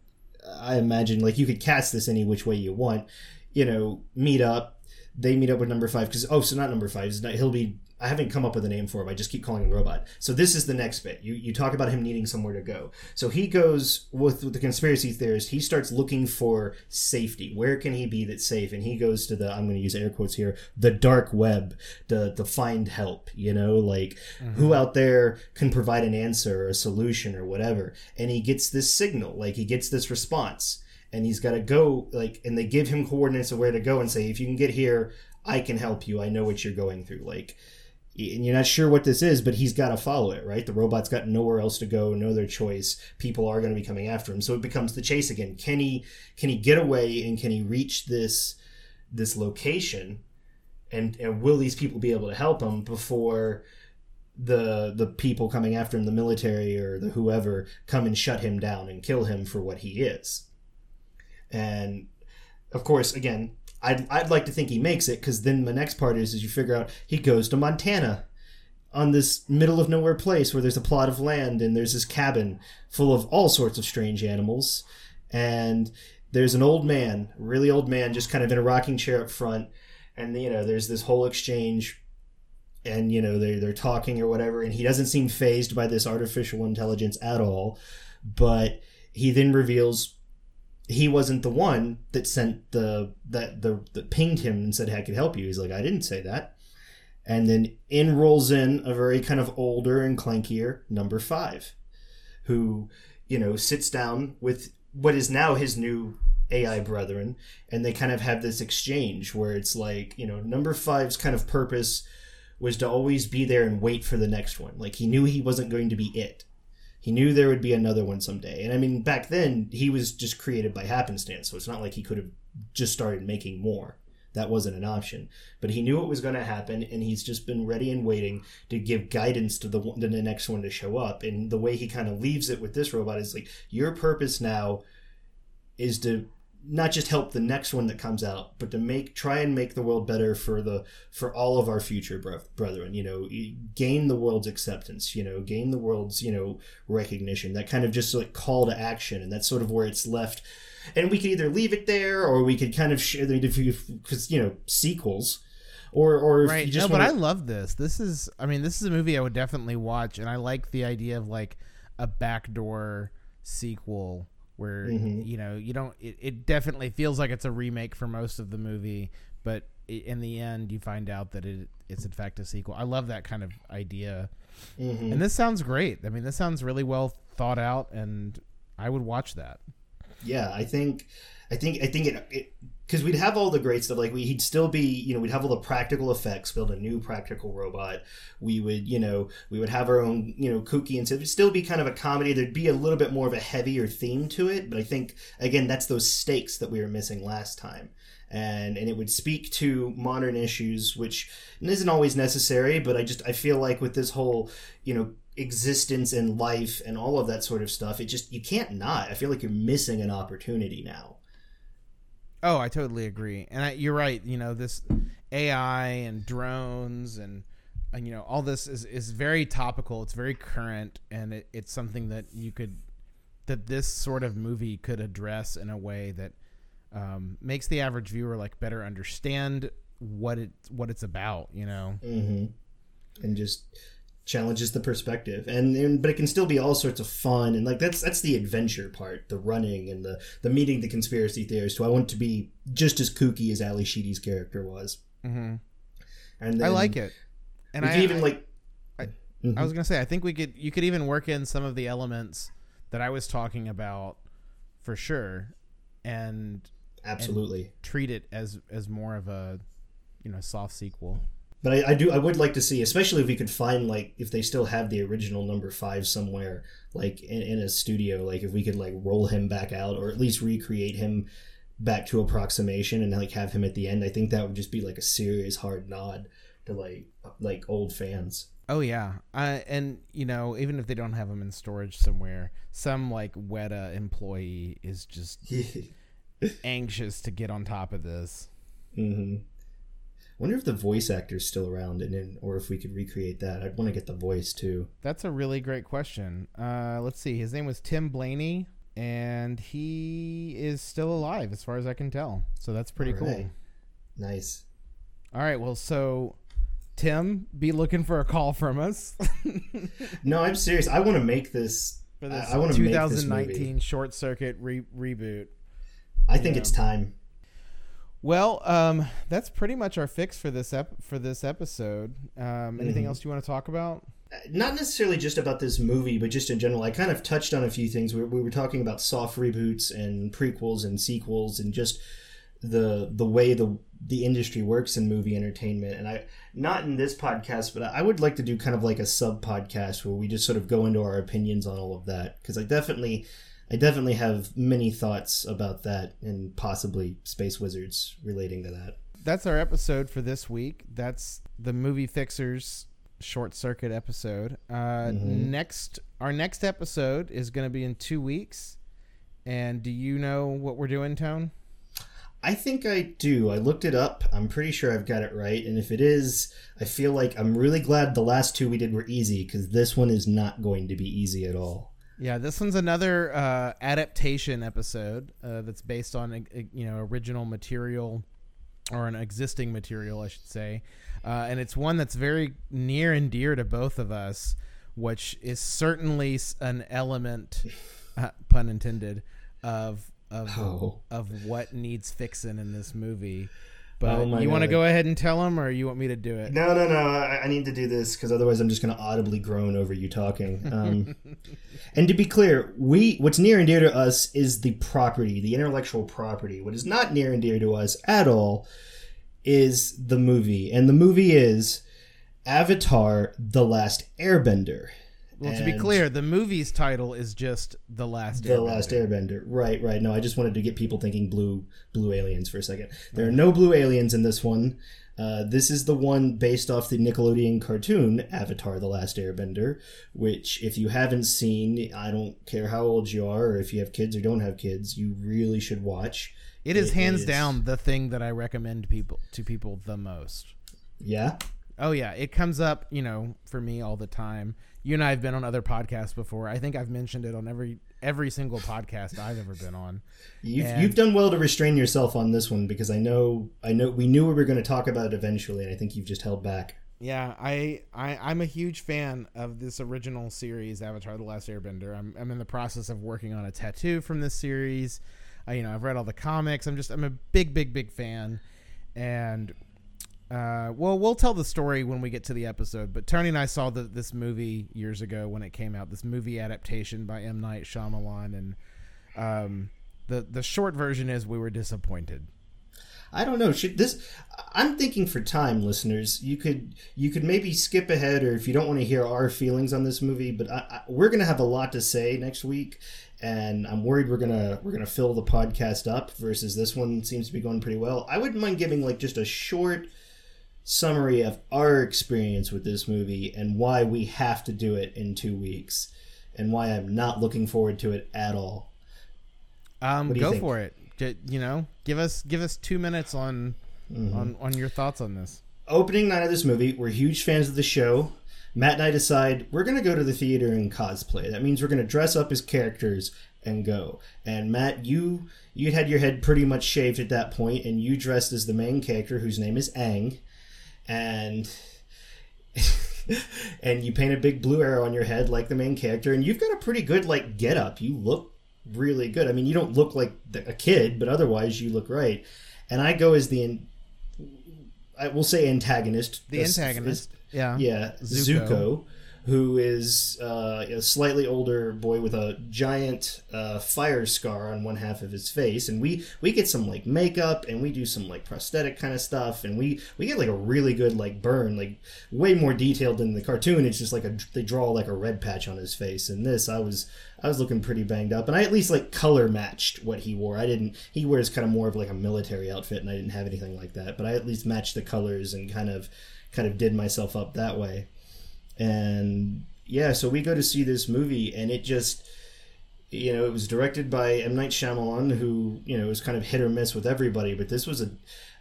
I imagine like you could cast this any which way you want. You know, meet up. They meet up with number five because oh, so not number five. He'll be I haven't come up with a name for him. I just keep calling him robot. So this is the next bit. You you talk about him needing somewhere to go. So he goes with, with the conspiracy theorist. He starts looking for safety. Where can he be that's safe? And he goes to the I'm going to use air quotes here, the dark web to to find help. You know, like mm-hmm. who out there can provide an answer or a solution or whatever. And he gets this signal, like he gets this response and he's got to go like and they give him coordinates of where to go and say if you can get here i can help you i know what you're going through like and you're not sure what this is, but he's got to follow it, right? The robot's got nowhere else to go, no other choice. People are going to be coming after him, so it becomes the chase again. Can he can he get away and can he reach this this location? And and will these people be able to help him before the the people coming after him, the military or the whoever, come and shut him down and kill him for what he is? And of course, again, I'd, I'd like to think he makes it because then the next part is, is you figure out he goes to Montana on this middle of nowhere place where there's a plot of land and there's this cabin full of all sorts of strange animals. And there's an old man really old man just kind of in a rocking chair up front. And you know there's this whole exchange and you know they're, they're talking or whatever. And he doesn't seem phased by this artificial intelligence at all. But he then reveals he wasn't the one that sent the that the that pinged him and said, "Hey, I could help you." He's like, "I didn't say that." And then in rolls in a very kind of older and clankier number five, who you know sits down with what is now his new AI brethren, and they kind of have this exchange where it's like you know number five's kind of purpose was to always be there and wait for the next one. Like he knew he wasn't going to be it he knew there would be another one someday. And I mean, back then, he was just created by happenstance, so it's not like he could have just started making more. That wasn't an option. But he knew it was going to happen, and he's just been ready and waiting to give guidance to the, to the next one to show up. And the way he kind of leaves it with this robot is like, your purpose now is to not just help the next one that comes out, but to make try and make the world better for the for all of our future brethren. You know, gain the world's acceptance. You know, gain the world's you know recognition. That kind of just like call to action, and that's sort of where it's left. And we could either leave it there, or we could kind of share because you know sequels or or right. no, but wanna- I love this. This is, I mean, this is a movie I would definitely watch, and I like the idea of like a backdoor sequel where Mhm. you know you don't. It, it definitely feels like it's a remake for most of the movie, but in the end, you find out that it it's in fact a sequel. I love that kind of idea, Mhm. and this sounds great. I mean, this sounds really well thought out, and I would watch that. yeah i think i think i think it because we'd have all the great stuff like we, he'd still be you know we'd have all the practical effects build a new practical robot. We would you know we would have our own you know kooky and stuff. It'd still be kind of a comedy. There'd be a little bit more of a heavier theme to it but i think again that's those stakes that we were missing last time. And and it would speak to modern issues which isn't always necessary but i just i feel like with this whole you know existence and life and all of that sort of stuff it just you can't not. I feel like you're missing an opportunity now Oh, I totally agree, and I, you're right. You know, this AI and drones and, and you know all this is is very topical. It's very current, and it, it's something that you could that this sort of movie could address in a way that um, makes the average viewer like better understand what it what it's about. You know, mm-hmm. and just challenges the perspective and, and but it can still be all sorts of fun and like that's that's the adventure part the running and the the meeting the conspiracy theorists who i want to be just as kooky as ally sheedy's character was mm-hmm. and I like it, and I even I- like I- Mhm. I was gonna say I think we could you could even work in some of the elements that I was talking about for sure, and absolutely treat it as as more of a you know soft sequel. But I, I do I would like to see, especially if we could find like if they still have the original number five somewhere, like in, in a studio, like if we could like roll him back out or at least recreate him back to approximation and like have him at the end. I think that would just be like a serious hard nod to like like old fans. Oh yeah, uh, and you know even if they don't have them in storage somewhere, some like Weta employee is just anxious to get on top of this. hmm Wonder if the voice actor's still around and then, or if we could recreate that. I'd want to get the voice too. That's a really great question. Uh, let's see. His name was Tim Blaney, and he is still alive, as far as I can tell. So that's pretty cool. Nice. All right. Well, so Tim, be looking for a call from us No, I'm serious. I want to make this. for this I- I make this 2019 movie. short circuit re- reboot. I think it's time. Well, um, that's pretty much our fix for this ep- for this episode. Um, anything Mhm. else you want to talk about? not necessarily just about this movie, but just in general. I kind of touched on a few things. We, we were talking about soft reboots and prequels and sequels, and just the the way the the industry works in movie entertainment. And I not in this podcast, but I would like to do kind of like a sub podcast where we just sort of go into our opinions on all of that because I definitely. I definitely have many thoughts about that and possibly Space Wizards relating to that. That's our episode for this week. That's the movie fixers short circuit episode. Uh, Mhm. Next, our next episode is going to be in two weeks. And do you know what we're doing, Tone? I think I do. I looked it up. I'm pretty sure I've got it right. And if it is, I feel like I'm really glad the last two we did were easy because this one is not going to be easy at all. Yeah, this one's another uh, adaptation episode uh, that's based on uh, you know original material or an existing material, I should say, uh, and it's one that's very near and dear to both of us, which is certainly an element, uh, pun intended, of of Oh. of what needs fixing in this movie. But Oh you want to go ahead and tell them, or you want me to do it? No, no, no. I, I need to do this because otherwise I'm just going to audibly groan over you talking. Um, and to be clear, we what's near and dear to us is the property, the intellectual property. What is not near and dear to us at all is the movie, and the movie is Avatar: The Last Airbender. Well, to be clear, the movie's title is just The Last the Airbender. last airbender right right no i just wanted to get people thinking blue blue aliens for a second there are no blue aliens in this one uh, this is the one based off the nickelodeon cartoon avatar the last airbender which if you haven't seen i don't care how old you are or if you have kids or don't have kids you really should watch It is It hands is. down the thing that I recommend people to people the most. yeah Oh yeah, it comes up, you know, for me all the time. You and I have been on other podcasts before. I think I've mentioned it on every every single podcast I've ever been on. You've, and, you've done well to restrain yourself on this one because I know I know we knew we were going to talk about it eventually, and I think you've just held back. Yeah, I, I I'm a huge fan of this original series, Avatar: The Last Airbender. I'm I'm in the process of working on a tattoo from this series. I, you know, I've read all the comics. I'm just I'm a big big big fan, and uh, well, we'll tell the story when we get to the episode. But Tony and I saw the, this movie years ago when it came out. This movie adaptation by M Night Shyamalan, and um, the the short version is we were disappointed. I don't know. Should this? I'm thinking for time, listeners. You could you could maybe skip ahead, or if you don't want to hear our feelings on this movie, but I, I, we're gonna have a lot to say next week, and I'm worried we're gonna we're gonna fill the podcast up. Versus this one seems to be going pretty well. I wouldn't mind giving like just a short summary of our experience with this movie and why we have to do it in two weeks, and why I'm not looking forward to it at all. Um, go think? for it you know, give us give us two minutes on mm-hmm. on on your thoughts on this. Opening night of this movie, we're huge fans of the show. Matt and I decide we're going to go to the theater and cosplay. That means we're going to dress up as characters and go. And Matt, you you had your head pretty much shaved at that point, and you dressed as the main character, whose name is Aang, and and you paint a big blue arrow on your head like the main character, and you've got a pretty good like get up. You look really good. I mean, you don't look like a kid, but otherwise you look right. And I go as the, I will say antagonist. The antagonist, yeah, yeah, Zuko. Zuko who is uh, a slightly older boy with a giant uh, fire scar on one half of his face, and we we get some like makeup and we do some like prosthetic kind of stuff, and we we get like a really good like burn, like way more detailed than the cartoon. It's just like a they draw like a red patch on his face. And this, I was I was looking pretty banged up, and I at least like color matched what he wore. I didn't. He wears kind of more of like a military outfit, and I didn't have anything like that, but I at least matched the colors and kind of kind of did myself up that way and yeah, so we go to see this movie, and it just you know, it was directed by M Night Shyamalan, who you know was kind of hit or miss with everybody, but this was a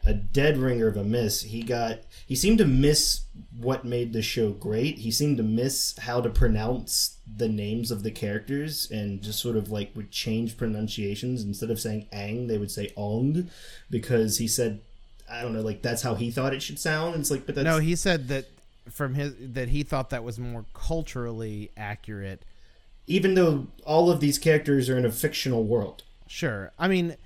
a dead ringer of a miss. He got he seemed to miss what made the show great. He seemed to miss how to pronounce the names of the characters and just sort of like would change pronunciations instead of saying Ang, they would say Ong because he said I don't know, like that's how he thought it should sound. It's like, but that's no. He said that from his that he thought that was more culturally accurate. Even though all of these characters are in a fictional world. Sure. I mean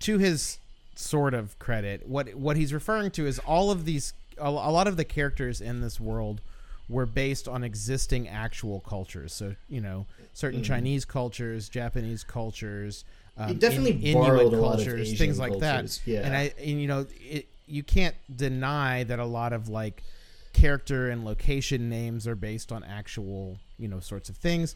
to his sort of credit what what he's referring to is all of these a, lot of the characters in this world were based on existing actual cultures. So you know certain mm. chinese cultures japanese cultures um, definitely in, borrowed Inuit cultures things like cultures. that yeah. And i and you know it, you can't deny that a lot of like character and location names are based on actual, you know, sorts of things.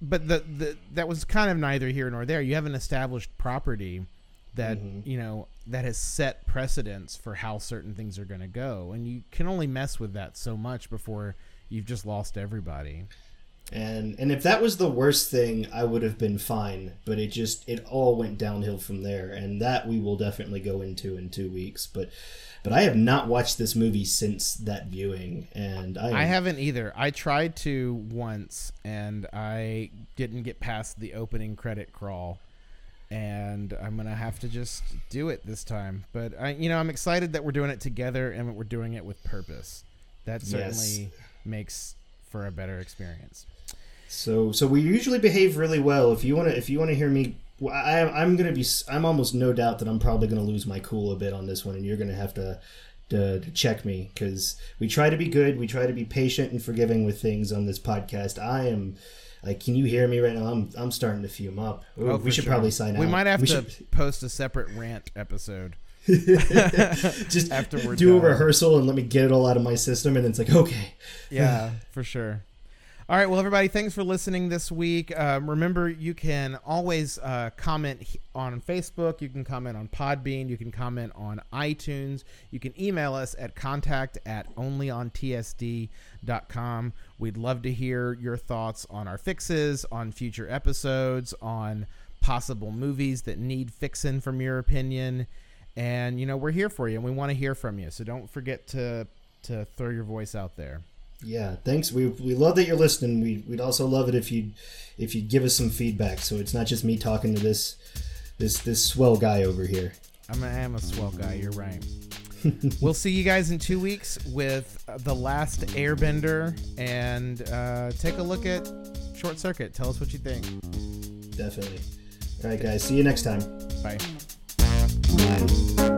But the, the that was kind of neither here nor there. You have an established property that mm-hmm. you know that has set precedents for how certain things are going to go, and you can only mess with that so much before you've just lost everybody. And and if that was the worst thing, I would have been fine. But it just it all went downhill from there, and that we will definitely go into in two weeks. But but I have not watched this movie since that viewing, and I, I haven't either. I tried to once, and I didn't get past the opening credit crawl, and I'm gonna have to just do it this time. But I, you know, I'm excited that we're doing it together and we're doing it with purpose. That certainly yes. makes for a better experience. So, so we usually behave really well. If you want to, if you want to hear me well, I, I'm gonna be. I'm almost no doubt that I'm probably gonna lose my cool a bit on this one, and you're gonna have to to, to check me because we try to be good. We try to be patient and forgiving with things on this podcast. I am. Like, can you hear me right now? I'm I'm starting to fume up. Ooh, oh, we should sure. probably sign out. We might have we to should... post a separate rant episode. Just afterwards, do done. a rehearsal and let me get it all out of my system, and then it's like, okay, yeah, for sure. All right, well, everybody, thanks for listening this week. Um, remember, you can always uh, comment on Facebook. You can comment on Podbean. You can comment on iTunes. You can email us at contact at onlyontsd.com. We'd love to hear your thoughts on our fixes, on future episodes, on possible movies that need fixing from your opinion. And, you know, we're here for you and we want to hear from you. So don't forget to to throw your voice out there. Yeah, thanks. We we love that you're listening. We we'd also love it if you if you give us some feedback, so it's not just me talking to this this this swell guy over here. I'm a, I am a swell guy. You're right. we'll see you guys in two weeks with the last Airbender, and uh, take a look at Short Circuit. Tell us what you think. Definitely. All right, guys. See you next time. Bye. Bye.